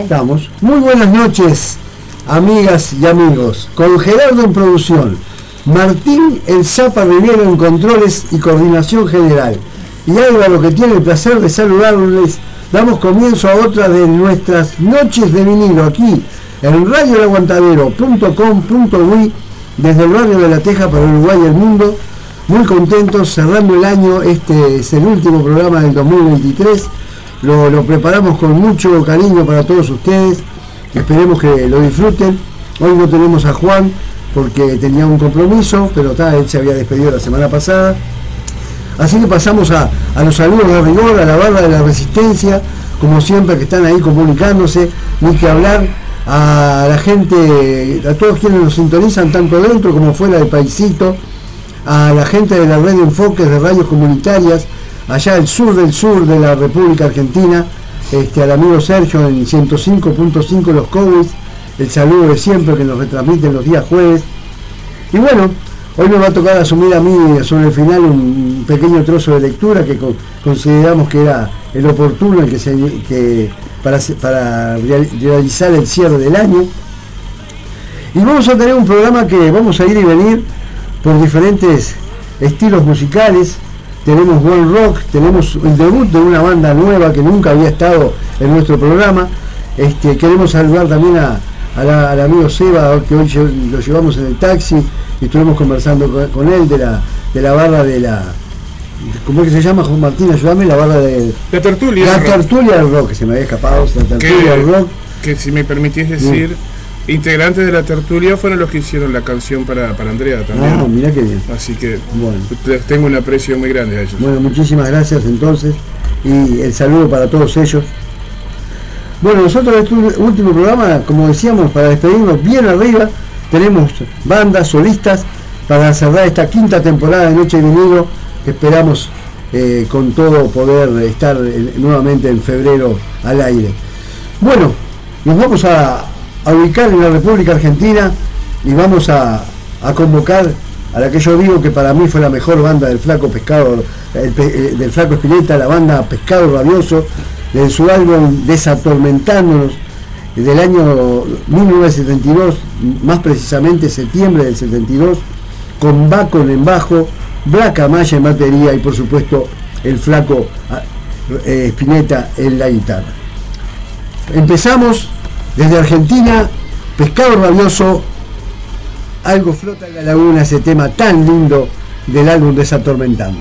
¿Estamos? Muy buenas noches, amigas y amigos. Con Gerardo en producción, Martín El Zapa Rivero en controles y coordinación general. Y Álvaro que tiene el placer de saludarles. Damos comienzo a otra de nuestras noches de vinilo aquí en radioelaguantadero.com.uy desde el barrio de La Teja para Uruguay y el mundo. Muy contentos cerrando el año. Este es el último programa del 2023 lo, preparamos con mucho cariño para todos ustedes. Esperemos que lo disfruten. Hoy no tenemos a Juan porque tenía un compromiso, pero él se había despedido la semana pasada. Así que pasamos a, los saludos de rigor, a la barra de la resistencia, como siempre que están ahí comunicándose, ni que hablar a la gente, a todos quienes nos sintonizan tanto dentro como fuera del paisito, a la gente de la red de enfoques de radios comunitarias, allá al sur del sur de la República Argentina, este, al amigo Sergio en 105.5 Los Cobres, el saludo de siempre que nos retransmiten los días jueves. Y bueno, hoy me va a tocar asumir a mí sobre el final un pequeño trozo de lectura que consideramos que era el oportuno que que para, para realizar el cierre del año. Y vamos a tener un programa que vamos a ir y venir por diferentes estilos musicales, tenemos World Rock, tenemos el debut de una banda nueva que nunca había estado en nuestro programa. Este, queremos saludar también al amigo Seba, que hoy lo llevamos en el taxi y estuvimos conversando con, él de la, de la barra de la. ¿Cómo es que se llama, Juan Martín? Ayúdame, la barra de. La tertulia. La tertulia del rock, que se me había escapado, la tertulia del rock. Que si me permitís decir. Integrantes de la tertulia fueron los que hicieron la canción para, para Andrea también. Ah, mira qué bien. Así que bueno. tengo un aprecio muy grande a ellos. Bueno, muchísimas gracias entonces y el saludo para todos ellos. Bueno, nosotros en este último programa, como decíamos, para despedirnos bien arriba, tenemos bandas, solistas, para cerrar esta quinta temporada de Noche de Vinilo, que esperamos eh, con todo poder estar nuevamente en febrero al aire. Bueno, nos vamos a, a ubicar en la República Argentina y vamos a, convocar a la que yo digo que para mí fue la mejor banda del Flaco Pescado, eh, del Flaco Espineta, la banda Pescado Rabioso, de su álbum Desatormentándonos, del año 1972, más precisamente septiembre del 72, con Bacon en bajo, Black Maya en batería y por supuesto el Flaco eh, Spinetta en la guitarra. Empezamos desde Argentina, Pescado Rabioso, algo flota en la laguna, ese tema tan lindo del álbum Desatormentando.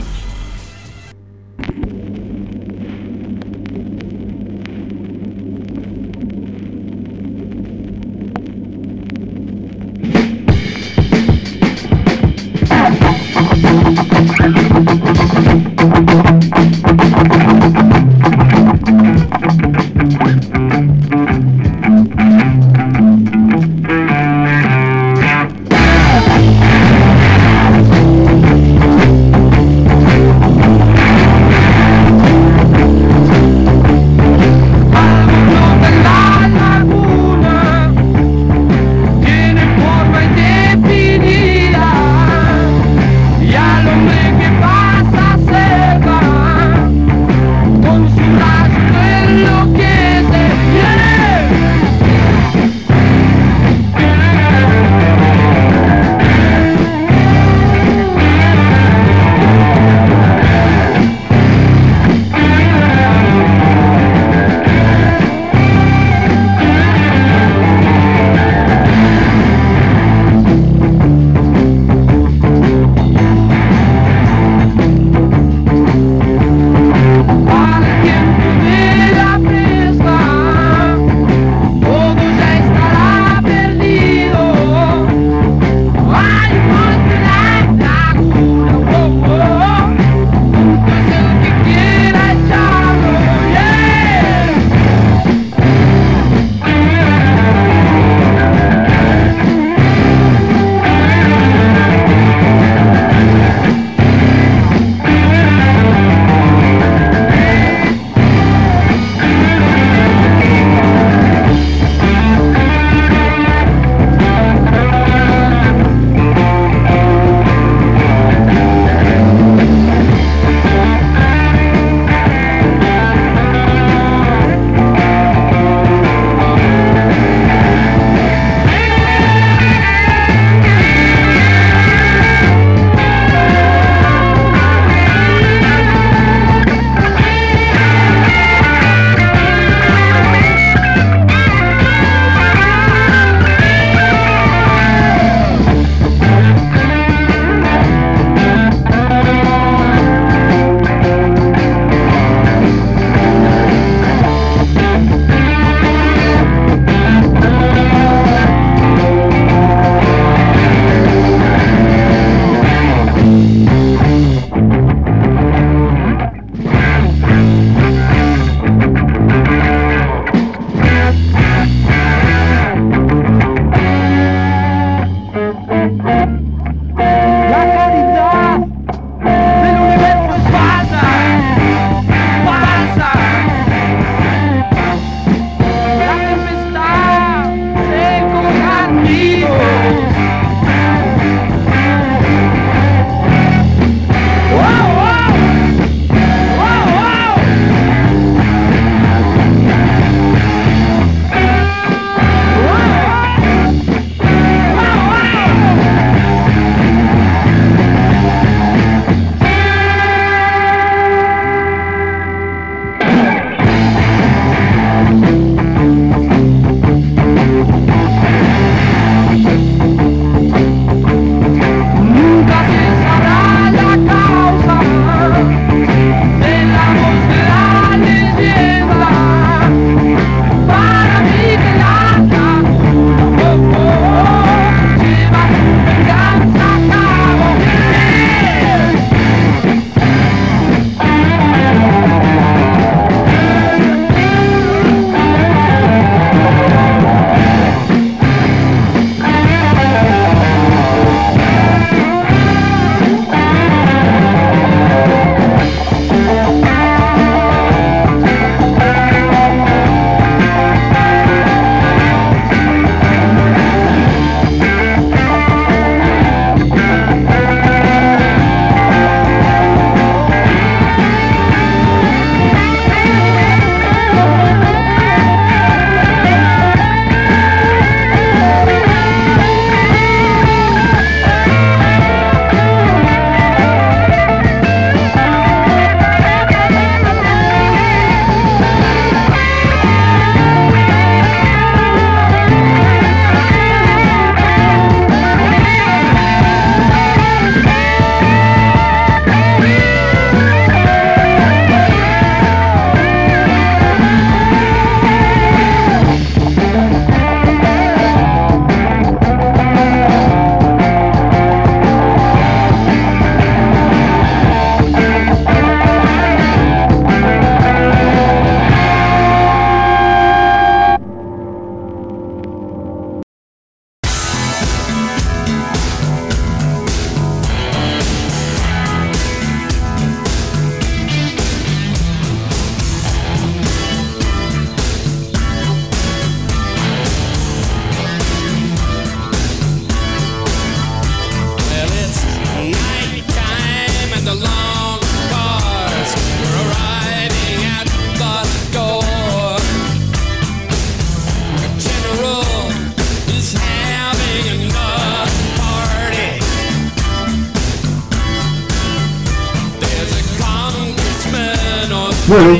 Bueno,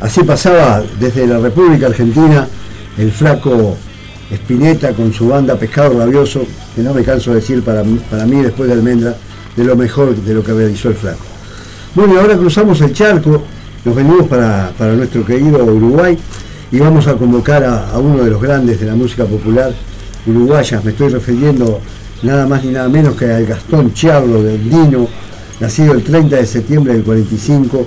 así pasaba desde la República Argentina el flaco Spinetta con su banda Pescado Rabioso, que no me canso de decir para para mí después de Almendra, de lo mejor de lo que realizó el flaco. Bueno, ahora cruzamos el charco, nos venimos para, nuestro querido Uruguay y vamos a convocar a, uno de los grandes de la música popular uruguaya, me estoy refiriendo nada más ni nada menos que al Gastón Charlo del Dino, nacido el 30 de septiembre del 45,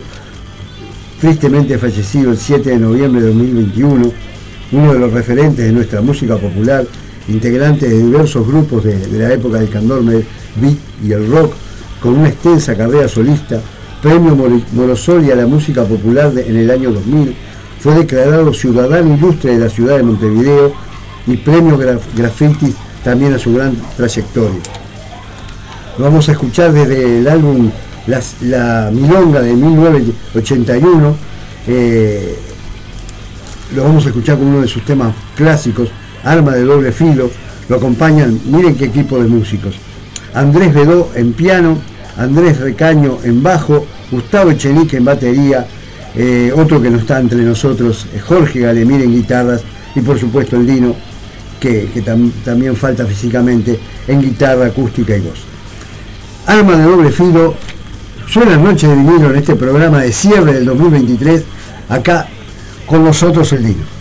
tristemente fallecido el 7 de noviembre de 2021, uno de los referentes de nuestra música popular, integrante de diversos grupos de, la época del candorme beat y el rock, con una extensa carrera solista, premio Morosoli a la música popular en el año 2000, fue declarado ciudadano ilustre de la ciudad de Montevideo y premio Graffiti también a su gran trayectoria. Vamos a escuchar desde el álbum La, Milonga de 1981. Eh, lo vamos a escuchar con uno de sus temas clásicos, Arma de doble filo. Lo acompañan, miren qué equipo de músicos. Andrés Bedó en piano, Andrés Recaño en bajo, Gustavo Echenique en batería, eh, otro que no está entre nosotros, Jorge Galemir en guitarras y por supuesto el Dino, que, también falta físicamente en guitarra acústica y voz. Arma de doble filo, suena Noche de vinilo en este programa de cierre del 2023, acá con nosotros el Dino.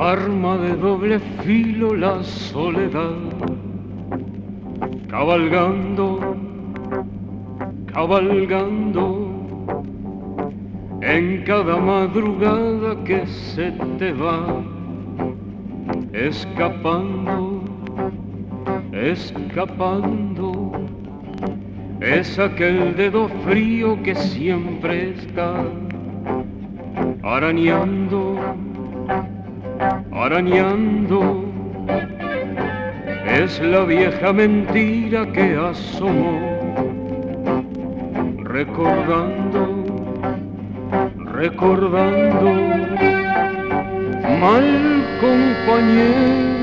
Arma de doble filo la soledad, cabalgando cabalgando. En cada madrugada que se te va, escapando, escapando, es aquel dedo frío que siempre está arañando, Es la vieja mentira que asomó recordando, recordando, mal compañero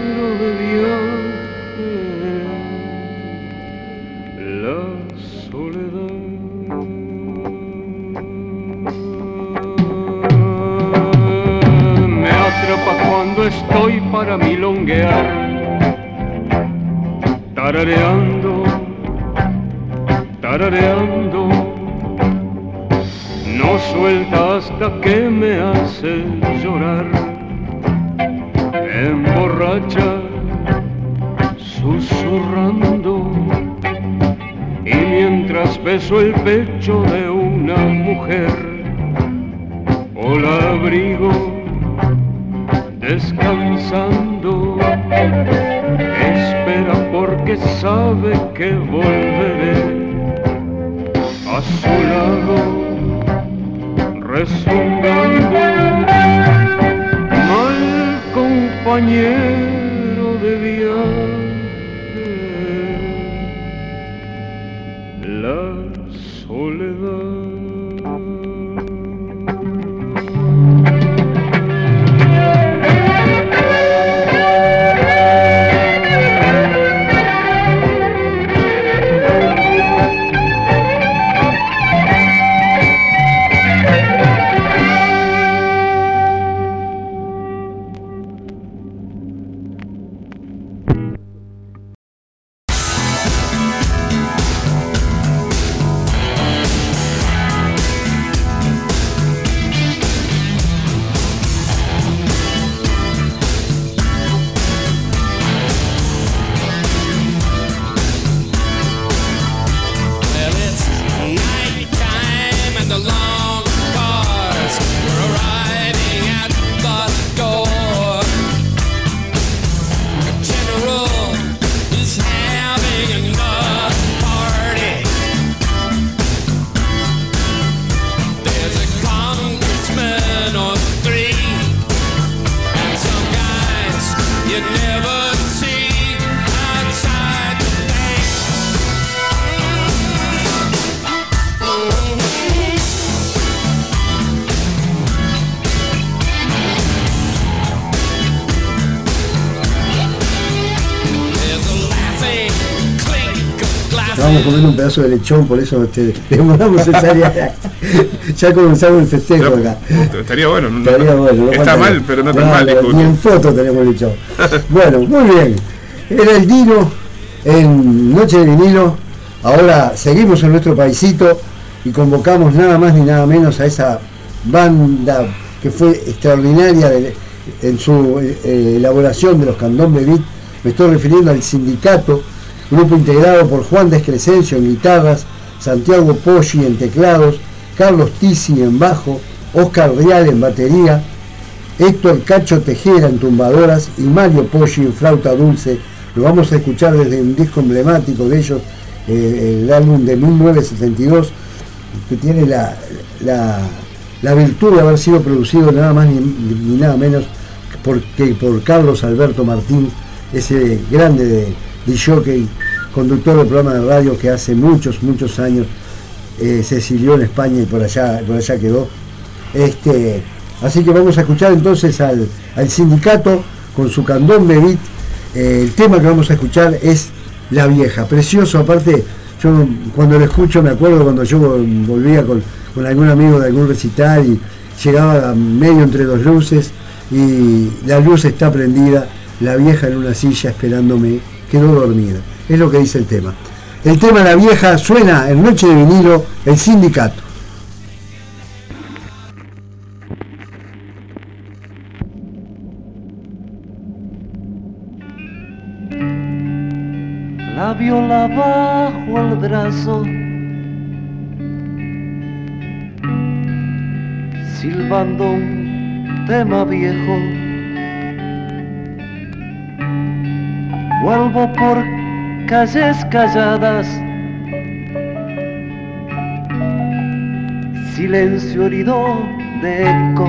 pedazo de lechón, por eso demoramos esa área. ya comenzamos el festejo acá. Estaría bueno, no, Estaría bueno, no está mal, pero no tan mal. Ni en foto tenemos lechón. bueno, muy bien. Era el Dino en Noche de Vinilo. Ahora seguimos en nuestro paisito y convocamos nada más ni nada menos a esa banda que fue extraordinaria de- en su eh, elaboración de los candombe beat. Me estoy refiriendo al sindicato, grupo integrado por Juan Descrescencio en guitarras, Santiago Poggi en teclados, Carlos Tisi en bajo, Oscar Rial en batería, Héctor Cacho Tejera en tumbadoras y Mario Poggi en flauta dulce. Lo vamos a escuchar desde un disco emblemático de ellos, eh, el álbum de 1972, que tiene la, la- virtud de haber sido producido nada más ni, ni nada menos por, que por Carlos Alberto Martín, ese grande de, de jockey, conductor del programa de radio que hace muchos, muchos años eh, se exilió en España y por allá, por allá quedó. Este, así que vamos a escuchar entonces al, al sindicato con su candombe beat. Eh, el tema que vamos a escuchar es La Vieja, precioso, aparte yo cuando lo escucho me acuerdo cuando yo volvía con, con algún amigo de algún recital y llegaba medio entre dos luces y la luz está prendida, la vieja en una silla esperándome, quedó dormida. Es lo que dice el tema. El tema La Vieja suena en Noche de Vinilo, el sindicato. la viola bajo el brazo, silbando un tema viejo. Vuelvo por calles calladas, silencio herido de eco.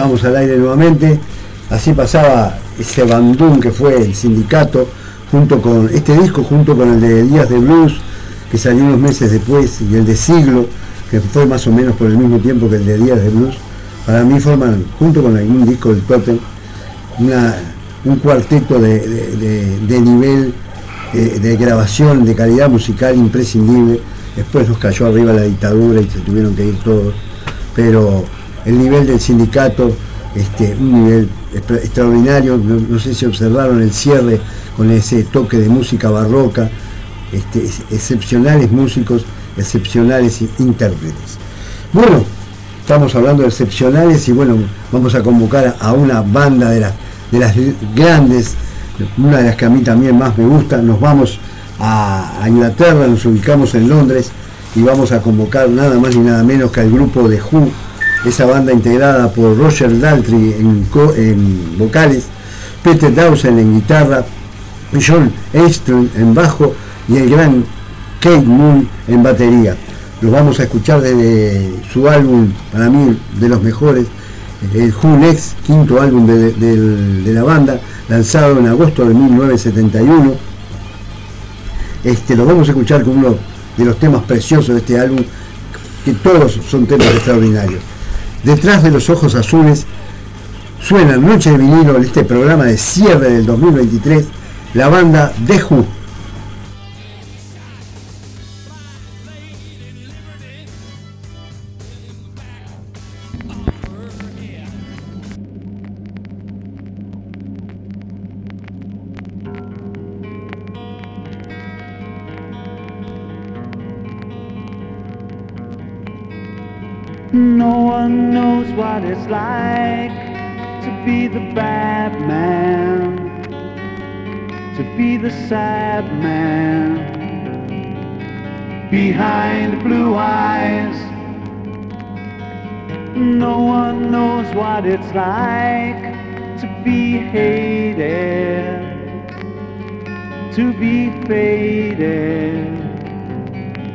Estamos al aire nuevamente. Así pasaba ese bandún que fue el sindicato, junto con este disco, junto con el de Días de Blues, que salió unos meses después, y el de Siglo, que fue más o menos por el mismo tiempo que el de Días de Blues. Para mí forman, junto con algún disco del Totem, un cuarteto de, nivel de grabación, de calidad musical imprescindible. Después nos cayó arriba la dictadura y se tuvieron que ir todos. Pero el nivel del sindicato, este, un nivel extraordinario, no, sé si observaron el cierre con ese toque de música barroca, este, excepcionales músicos, excepcionales intérpretes. Bueno, estamos hablando de excepcionales y bueno, vamos a convocar a una banda de, de las grandes, una de las que a mí también más me gusta, nos vamos a, Inglaterra, nos ubicamos en Londres y vamos a convocar nada más ni nada menos que al grupo de Who esa banda integrada por Roger Daltrey en, vocales, Peter Dawson en guitarra, John Einstein en bajo y el gran Kate Moon en batería. Los vamos a escuchar desde su álbum, para mí de los mejores, el Who quinto álbum de, la banda, lanzado en agosto de 1971. Este, lo vamos a escuchar con uno de los temas preciosos de este álbum, que todos son temas extraordinarios. Detrás de los ojos azules suena Noche de vinilo en este programa de cierre del 2023 la banda The. What it's like to be the bad man, to be the sad man behind blue eyes. No one knows what it's like to be hated, to be faded,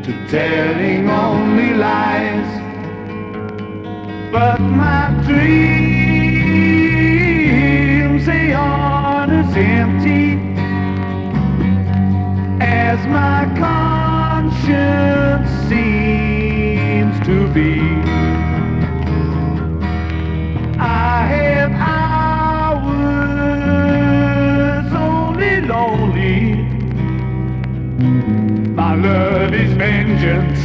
to telling only lies but my dreams they aren't as empty as my conscience seems to be. I have hours only lonely. My love is vengeance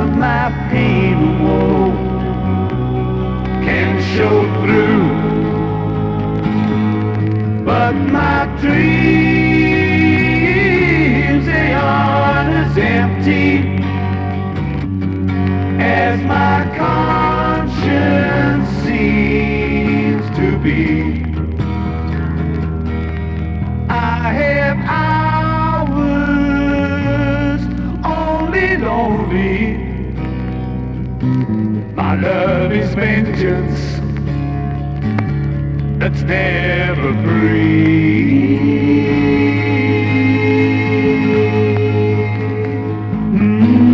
of my pain or woe can show through. But my dreams, they aren't as empty as my conscience seems to be. My love is vengeance that's never free. Mm.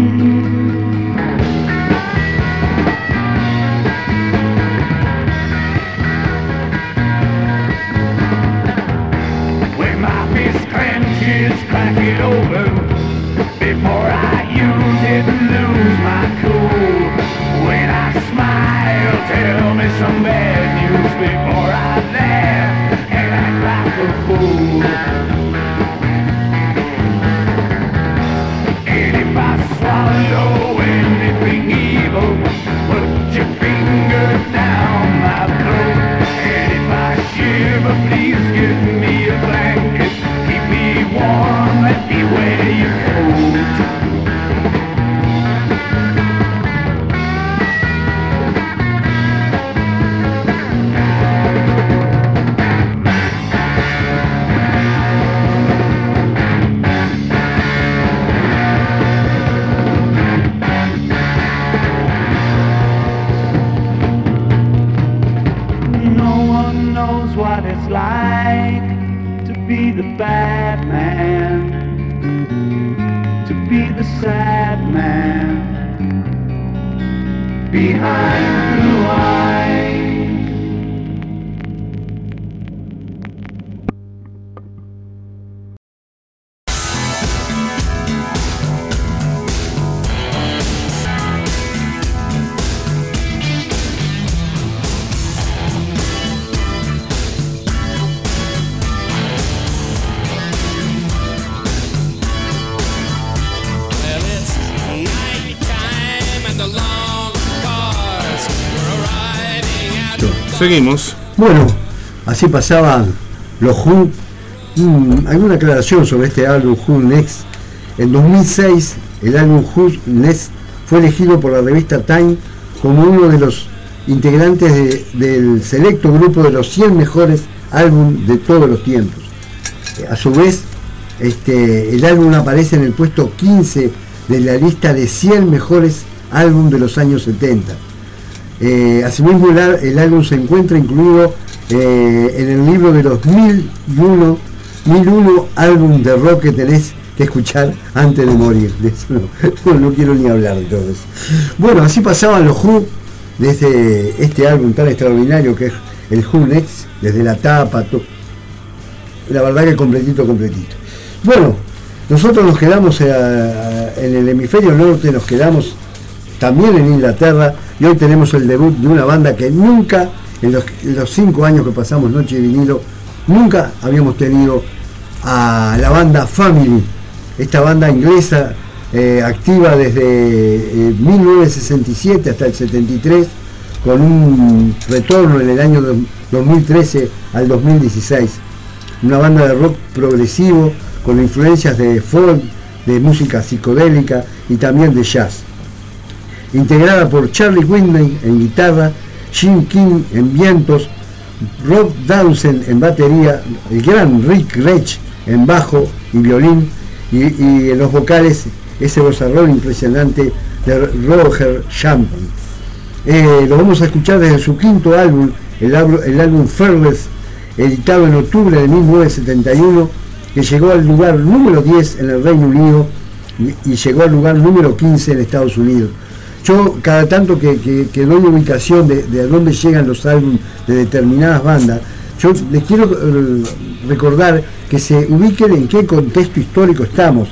Clenches, crack it open before I Bueno, así pasaban los Who. Mm, hay una aclaración sobre este álbum Who Next. En 2006, el álbum Who Next fue elegido por la revista Time como uno de los integrantes de- del selecto grupo de los 100 mejores álbumes de todos los tiempos. Eh, A su vez, este, el álbum aparece en el puesto 15 de la lista de 100 mejores álbumes de los años 70. Eh, asimismo, el, álbum se encuentra incluido eh, en el libro de los 1001, 1001 álbum de rock que tenés que escuchar antes de morir. De eso no, quiero ni hablar de todo eso. Bueno, así pasaban los Who desde este álbum tan extraordinario que es el Who Next, desde la tapa. La verdad que completito, completito. Bueno, nosotros nos quedamos eh, en el hemisferio norte, nos quedamos también en Inglaterra y hoy tenemos el debut de una banda que nunca, en los, cinco años que pasamos Noche de Vinilo, nunca habíamos tenido a la banda Family, esta banda inglesa eh, activa desde eh, 1967 hasta el 73, con un retorno en el año do- 2013 al 2016. Una banda de rock progresivo con influencias de folk, de música psicodélica y también de jazz integrada por Charlie Whitney en guitarra, Jim King en vientos, Rob Dawson en batería, el gran Rick Rech en bajo y violín, y, en los vocales ese vozarrón impresionante de Roger Champagne. Eh, lo vamos a escuchar desde su quinto álbum, el, álbum- Fearless, editado en octubre de 1971, que llegó al lugar número 10 en el Reino Unido y llegó al lugar número 15 en Estados Unidos. Yo cada tanto que, que- que doy ubicación de, a dónde llegan los álbumes de determinadas bandas, Yo les quiero eh, recordar que se ubiquen en qué contexto histórico estamos.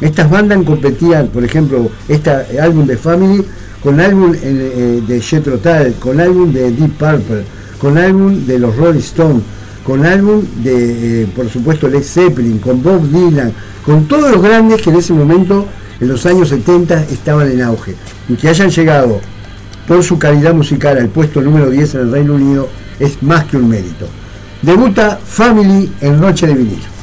Estas bandas competían, por ejemplo, este álbum de Family con álbum eh, eh, de Jethro Tull, con álbum de Deep Purple, con álbum de los Rolling Stones, con álbum de, eh, por supuesto, Led Zeppelin, con Bob Dylan, con todos los grandes que en ese momento, en los años 70, estaban en auge. Y que hayan llegado por su calidad musical al puesto número 10 en el Reino Unido es más que un mérito. Debuta Family en Noche de Vinilo.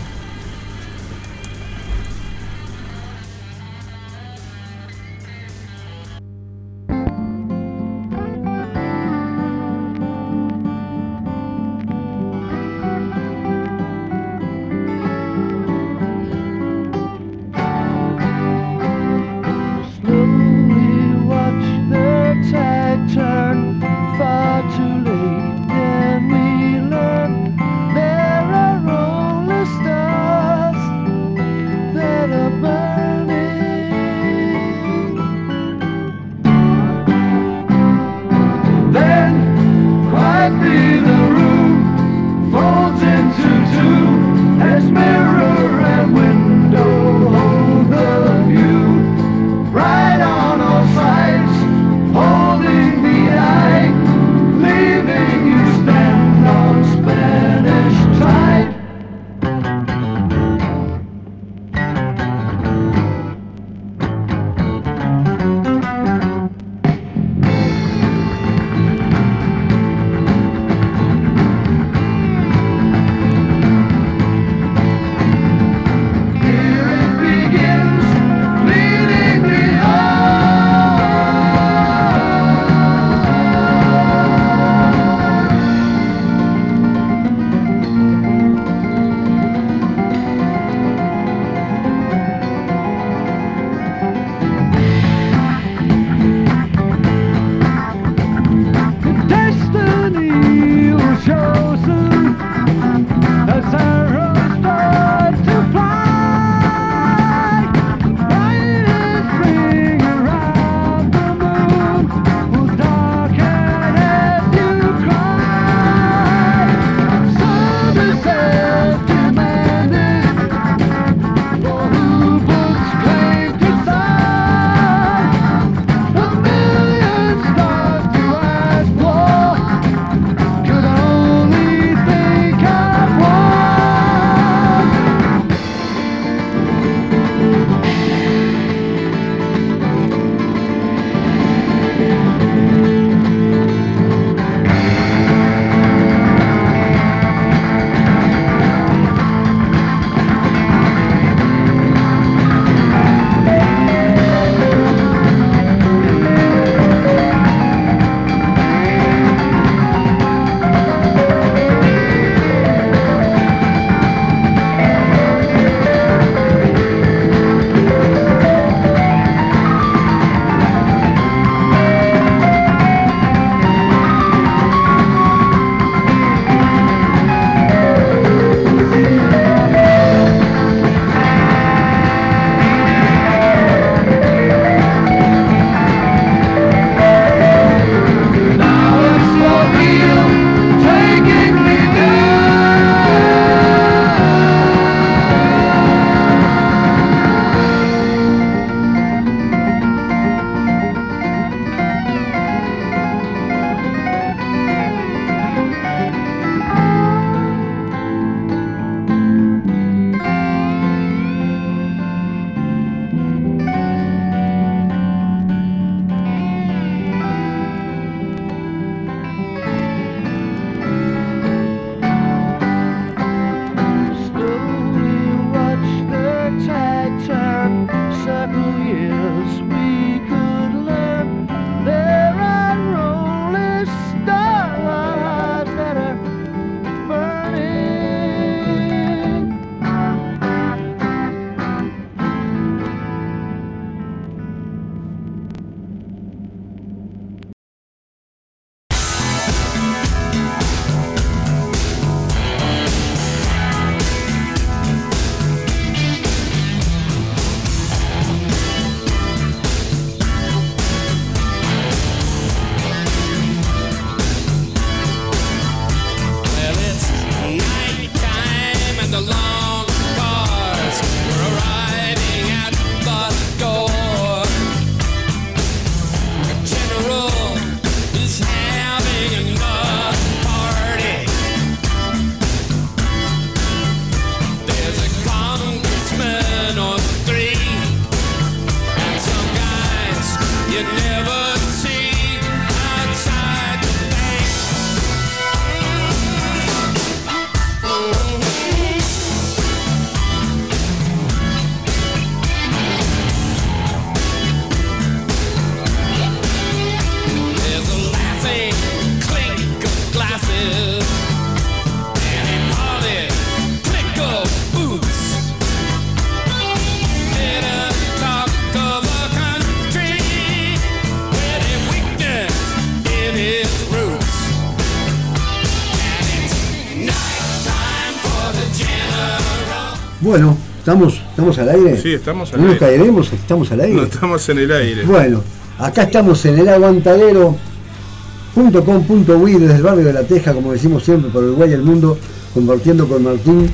¿Estamos, ¿estamos al aire? Sí, estamos al ¿No aire. caeremos? ¿Estamos al aire? No estamos en el aire. Bueno, acá estamos en el aguantadero.com.uy desde el barrio de La Teja, como decimos siempre, por Uruguay y el mundo, compartiendo con Martín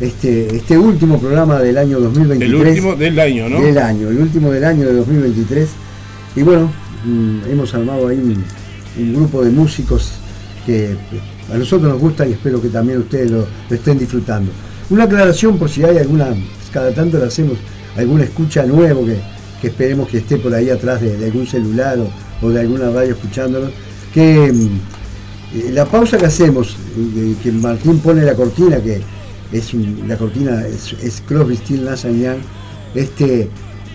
este, este último programa del año 2023. el último del año, ¿no? Del año, el último del año de 2023. Y bueno, mm, hemos armado ahí un, un grupo de músicos que a nosotros nos gusta y espero que también ustedes lo, lo estén disfrutando. Una aclaración por si hay alguna, cada tanto le hacemos alguna escucha nuevo que, que esperemos que esté por ahí atrás de, algún celular o, o de alguna radio escuchándolo, que mm, eh, la pausa que hacemos, eh, que Martín pone la cortina, que es la cortina es, es Crosby, Still, Nash este,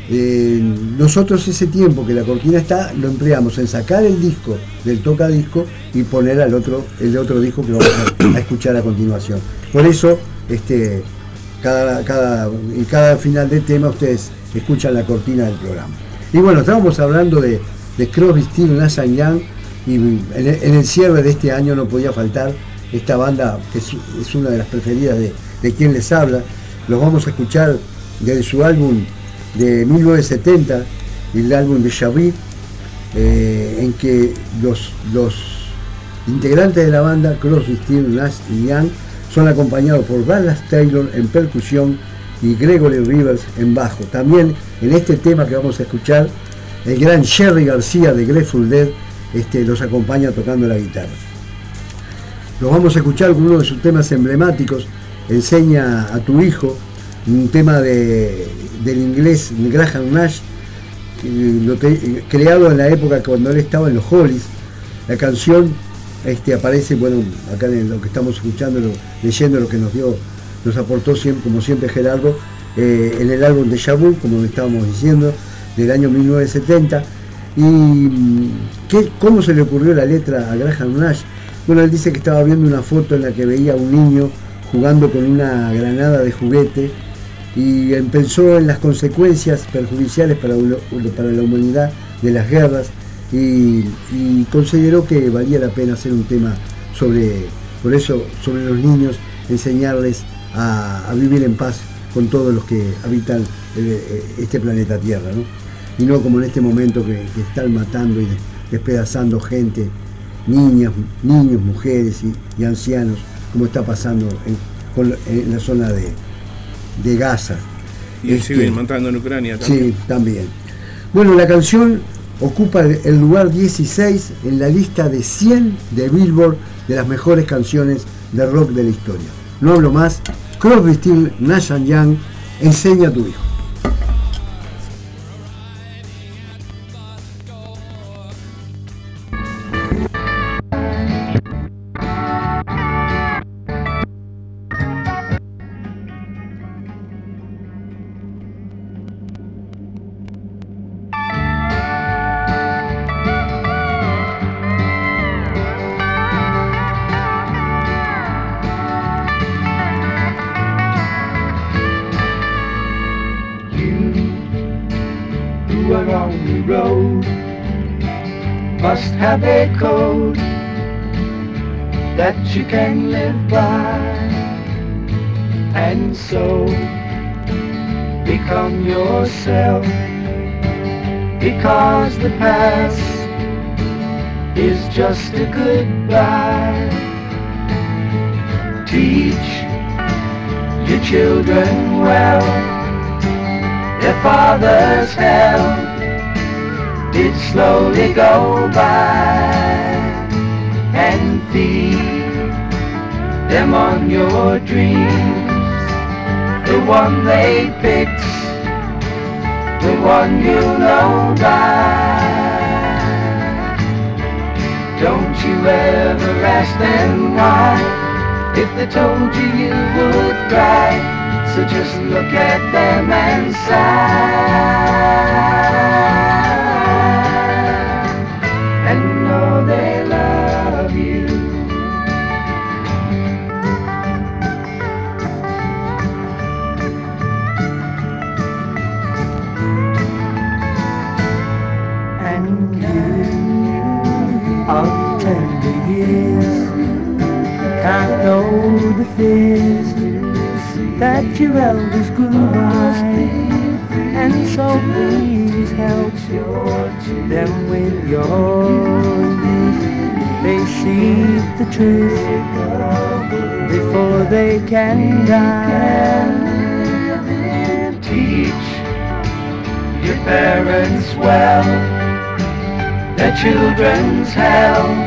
eh, nosotros ese tiempo que la cortina está lo empleamos en sacar el disco del tocadisco y poner al otro el otro disco que vamos a, a escuchar a continuación. Por eso este, cada, cada, en cada final de tema ustedes escuchan la cortina del programa. Y bueno, estábamos hablando de, de Crosby, Still, Nash Young y en el, cierre de este año no podía faltar esta banda que es, una de las preferidas de, de quien les habla. Los vamos a escuchar desde su álbum de 1970, el álbum de Xavier, eh, en que los, los integrantes de la banda, Crosby, Still, Nash y Young, son acompañados por Dallas Taylor en percusión y Gregory Rivers en bajo. También en este tema que vamos a escuchar, el gran Jerry García de Grateful Dead este, los acompaña tocando la guitarra. Los vamos a escuchar con uno de sus temas emblemáticos, Enseña a tu hijo, un tema de- del inglés Graham Nash, creado en la época cuando él estaba en los Hollies. La canción este, aparece, bueno, acá en lo que estamos escuchando, leyendo lo que nos dio, nos aportó como siempre Gerardo, eh, en el álbum de Shabu, como estábamos diciendo, del año 1970. ¿Y mm, qué, cómo se le ocurrió la letra a Graham Nash? Bueno, él dice que estaba viendo una foto en la que veía a un niño jugando con una granada de juguete y pensó en las consecuencias perjudiciales para la humanidad de las guerras y, y consideró que valía la pena hacer un tema sobre, por eso, sobre los niños, enseñarles a, a vivir en paz con todos los que habitan eh, este planeta Tierra, ¿no? y no como en este momento que, que están matando y de- despedazando gente, niñas, niños, mujeres y, y ancianos, como está pasando en, con la- en la zona de, de Gaza. Y Este, siguen matando en Ucrania también. Sí, también. Bueno, la canción ocupa el, lugar 16 en la lista de 100 de Billboard de las mejores canciones de rock de la historia. No hablo más. Crosby, Still, Nash Young, enseña a tu hijo. The past is just a goodbye. Teach your children well their father's hell did slowly go by. And feed them on your dreams the one they picked the one you know by don't you ever ask them why. If they told you you would cry so just look at them and sigh years can't know the fears that your elders grew wise. And so please help them with your youth. They see the truth before they can die. Teach your parents well. Their children's hell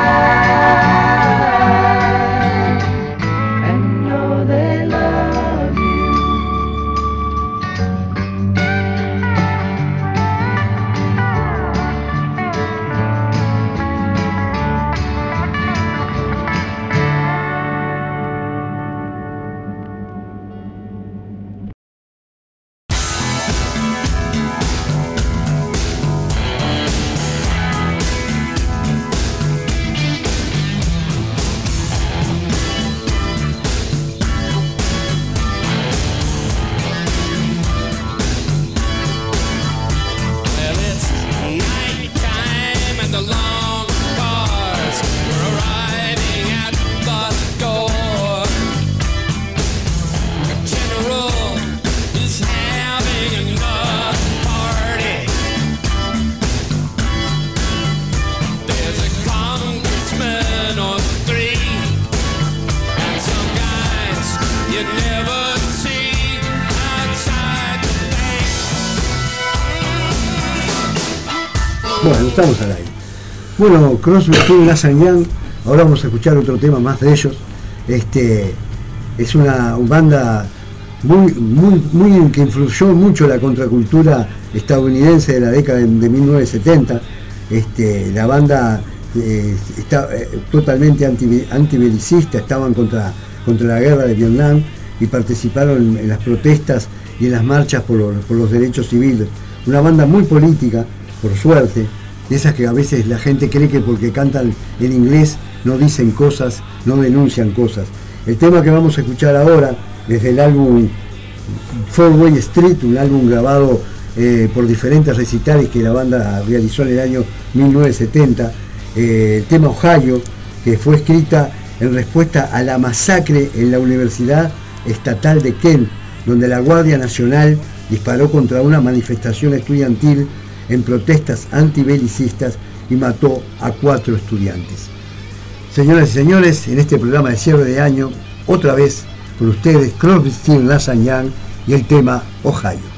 Bueno, Crosby, Stills, Nash Young, ahora vamos a escuchar otro tema más de ellos. Este es una banda muy, muy, muy que influyó mucho la contracultura estadounidense de la década de, de 1970. Este, la banda eh, está eh, totalmente anti, antibelicista, estaban contra, contra la guerra de Vietnam y participaron en las protestas y en las marchas por los, por los derechos civiles. Una banda muy política, por suerte, de esas que a veces la gente cree que porque cantan en inglés no dicen cosas, no denuncian cosas. El tema que vamos a escuchar ahora, desde el álbum Four Way Street, un álbum grabado eh, por diferentes recitales que la banda realizó en el año 1970, eh, el tema Ohio, que fue escrita en respuesta a la masacre en la Universidad Estatal de Kent, donde la Guardia Nacional disparó contra una manifestación estudiantil en protestas antibelicistas y mató a cuatro estudiantes. Señoras y señores, en este programa de cierre de año, otra vez con ustedes Crosby, and Young y el tema Ohio.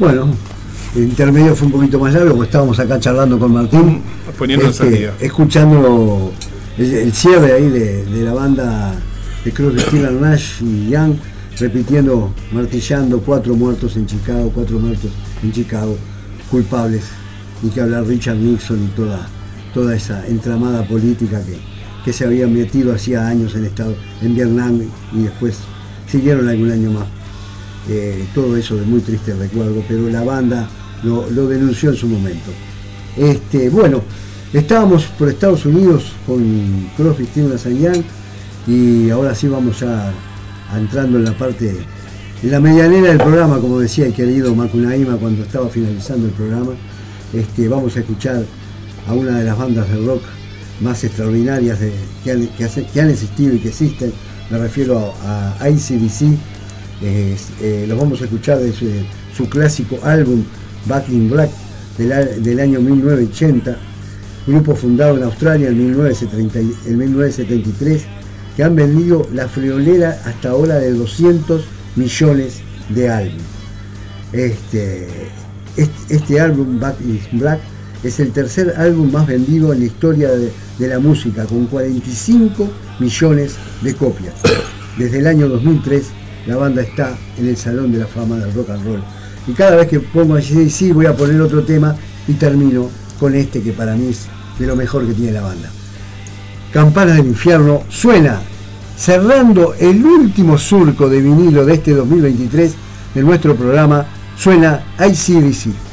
Bueno, el intermedio fue un poquito más largo, porque estábamos acá charlando con Martín. este, escuchando el, el cierre ahí de, de la banda de Cruz de Steeler Nash y Young, repitiendo, martillando, cuatro muertos en Chicago, cuatro muertos en Chicago, culpables. Ni que hablar Richard Nixon y toda, toda esa entramada política que, que se habían metido hacía años en Estado, en Vietnam y después siguieron algún año más. Eh, todo eso de muy triste recuerdo, pero la banda lo, denunció en su momento. Este, bueno, estábamos por Estados Unidos con Crosby, Stills Young y ahora sí vamos ya a- entrando en la parte, en la medianera del programa, como decía el querido Macunaíma cuando estaba finalizando el programa. Este, vamos a escuchar a una de las bandas de rock más extraordinarias que han existido y que existen. Me refiero a, a ICDC. Eh, eh, los vamos a escuchar de su, su clásico álbum Back in Black del, del año 1980, grupo fundado en Australia en 1970 y- en 1973, que han vendido la friolera hasta ahora de 200 millones de álbumes. Este, este, este álbum, Back in Black, es el tercer álbum más vendido en la historia de, de la música, con 45 millones de copias. Desde el año 2003, la banda está en el Salón de la Fama del Rock and Roll. Y cada vez que pongo así, sí, voy a poner otro tema y termino con este que para mí es de lo mejor que tiene la banda. Campanas del Infierno suena cerrando el último surco de vinilo de este 2023 de nuestro programa, suena ICDC.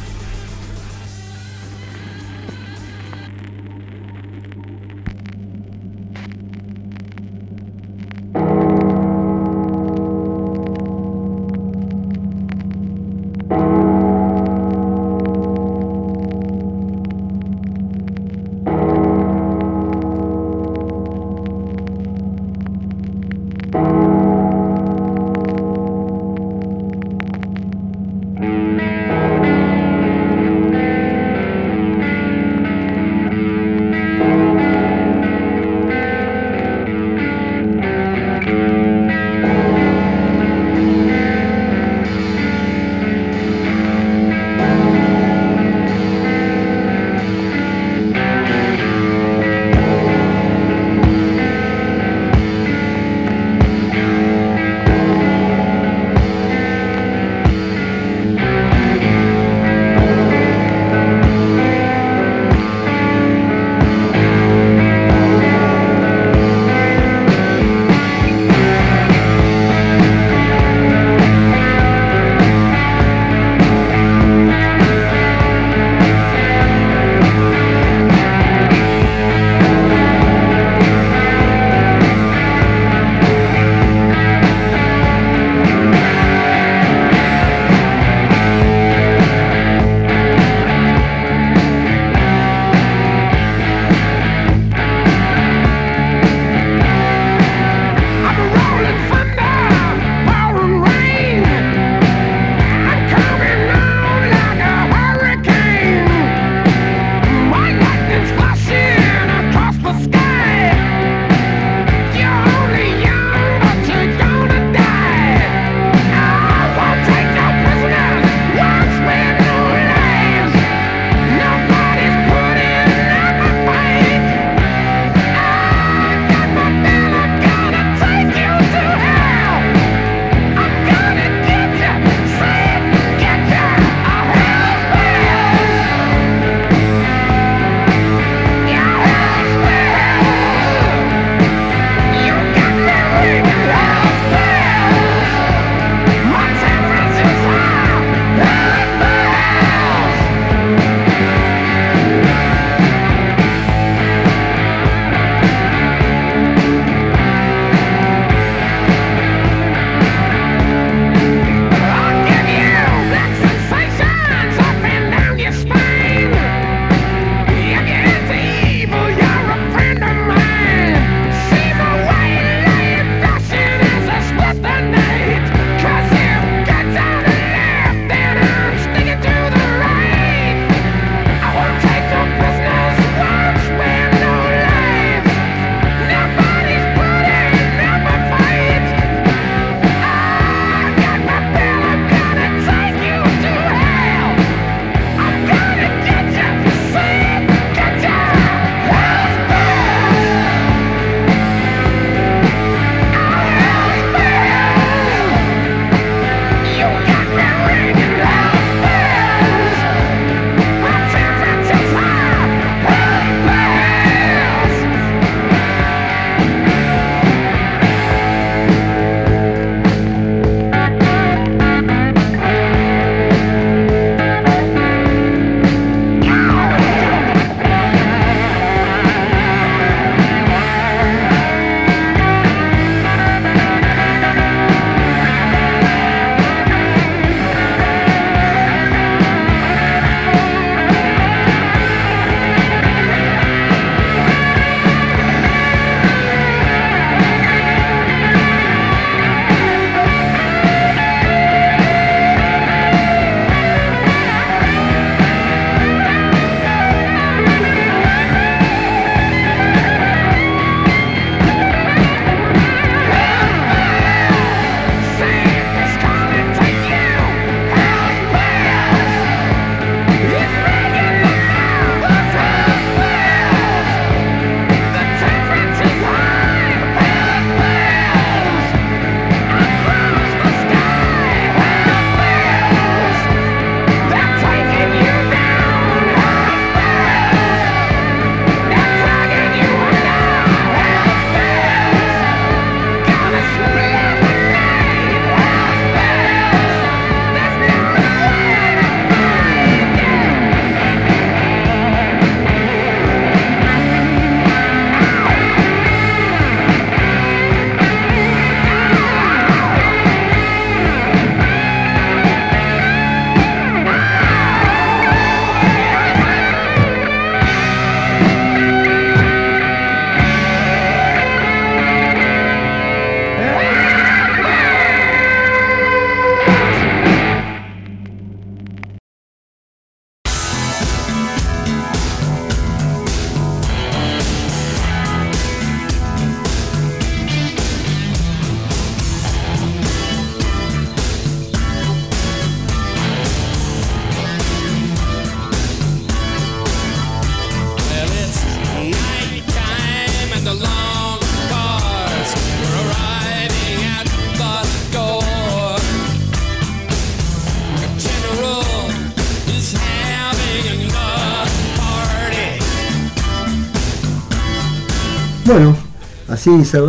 Así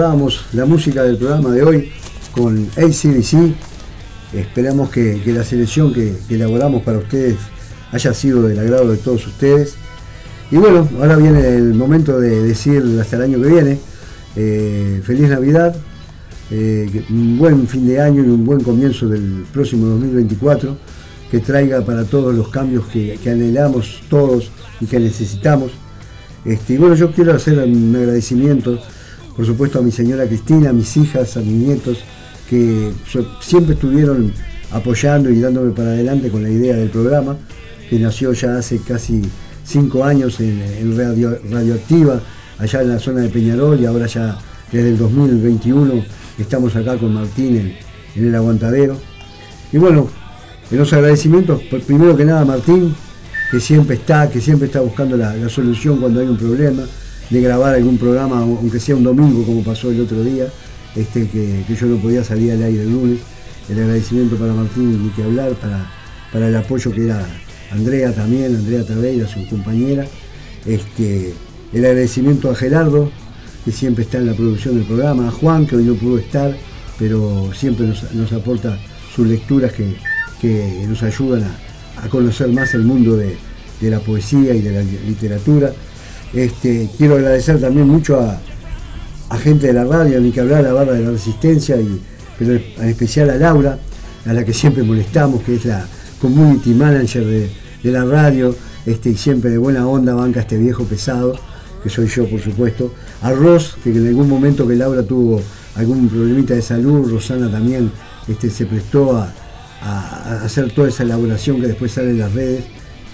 la música del programa de hoy con ACDC. Esperamos que, la selección que, elaboramos para ustedes haya sido del agrado de todos ustedes. Y bueno, ahora viene el momento de decir hasta el año que viene. eh, feliz Navidad, eh, un buen fin de año y un buen comienzo del próximo 2024, que traiga para todos los cambios que, que anhelamos todos y que necesitamos. Este, y bueno, yo quiero hacer un agradecimiento, por supuesto, a mi señora Cristina, a mis hijas, a mis nietos, que siempre estuvieron apoyando y dándome para adelante con la idea del programa, que nació ya hace casi cinco años en, en radio, Radioactiva, allá en la zona de Peñarol, y ahora ya desde el 2021 estamos acá con Martín en, el aguantadero. Y bueno, en los agradecimientos, pues, primero que nada Martín, que siempre está, que siempre está buscando la solución cuando hay un problema, de grabar algún programa, aunque sea un domingo como pasó el otro día, este, que, que yo no podía salir al aire el lunes. El agradecimiento para Martín, ni que hablar, para, para el apoyo que era Andrea también, Andrea Tabeira, su compañera. Este, el agradecimiento a Gerardo, que siempre está en la producción del programa, a Juan, que hoy no pudo estar, pero siempre nos, nos aporta sus lecturas que, que nos ayudan a, a conocer más el mundo de, de la poesía y de la literatura. Este, quiero agradecer también mucho a, gente de la radio, ni que hablar, a Barra de la Resistencia, y, pero en especial a Laura, a la que siempre molestamos, que es la community manager de, la radio, este, y siempre de buena onda banca este viejo pesado, que soy yo por supuesto, a Ros, que en algún momento que Laura tuvo algún problemita de salud, Rosana también este, se prestó a, hacer toda esa elaboración que después sale en las redes,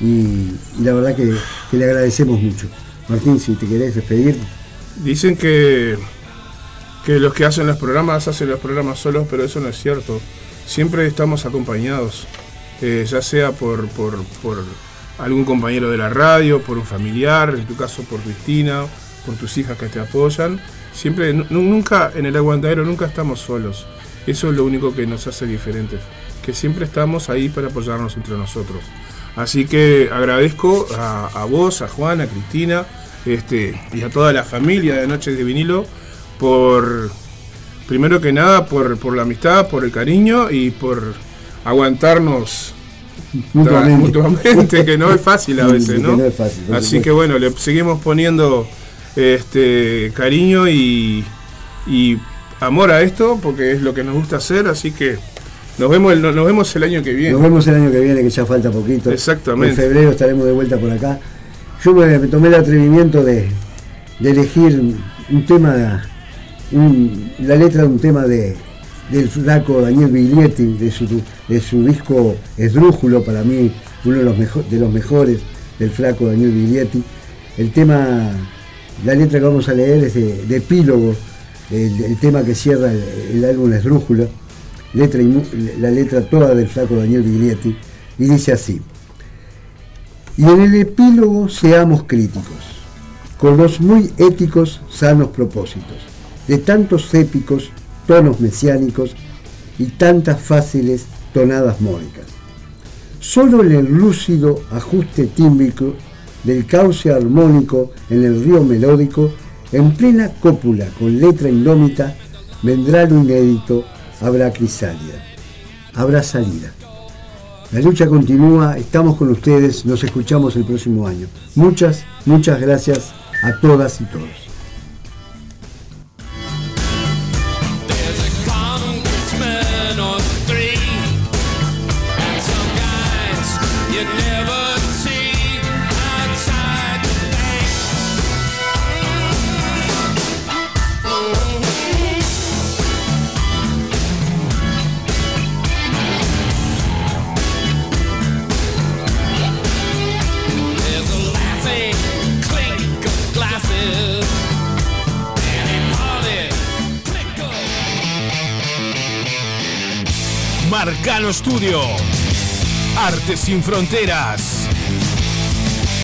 y, la verdad que le agradecemos mucho. Martín, si te querés despedir. Dicen que, que los que hacen los programas hacen los programas solos, pero eso no es cierto. Siempre estamos acompañados, eh, ya sea por, por, por algún compañero de la radio, por un familiar, en tu caso por Cristina, por tus hijas que te apoyan. Siempre, nu- nunca en el aguantadero, nunca estamos solos. Eso es lo único que nos hace diferentes, que siempre estamos ahí para apoyarnos entre nosotros. Así que agradezco a, a vos, a Juan, a Cristina este, y a toda la familia de Noches de Vinilo por, primero que nada, por, por la amistad, por el cariño y por aguantarnos Mutuamente. mutuamente, que no es fácil a veces, ¿no? no es fácil, Así que bueno, le seguimos poniendo este cariño y, y amor a esto, porque es lo que nos gusta hacer, así que nos vemos el, nos vemos el año que viene. Nos vemos el año que viene, que ya falta poquito. Exactamente. En febrero estaremos de vuelta por acá. Yo me, me tomé el atrevimiento de, de elegir un, tema, un- la letra de un tema de, del flaco Daniel Biglietti, de su, de su disco Esdrújulo, para mí uno de los, mejo- de los mejores del flaco Daniel Biglietti. El tema, la letra que vamos a leer es de, de Epílogo, el, el tema que cierra el, el álbum Esdrújulo letra la letra toda del flaco Daniel Biglietti, y dice así. Y en el epílogo seamos críticos, con los muy éticos sanos propósitos, de tantos épicos tonos mesiánicos y tantas fáciles tonadas mónicas. Solo en el lúcido ajuste tímbrico del cauce armónico en el río melódico, en plena cópula con letra indómita, vendrá lo inédito, habrá crisálida, habrá salida. La lucha continúa, estamos con ustedes, nos escuchamos el próximo año. Muchas, muchas gracias a todas y todos. Marcano Studio. Arte sin fronteras.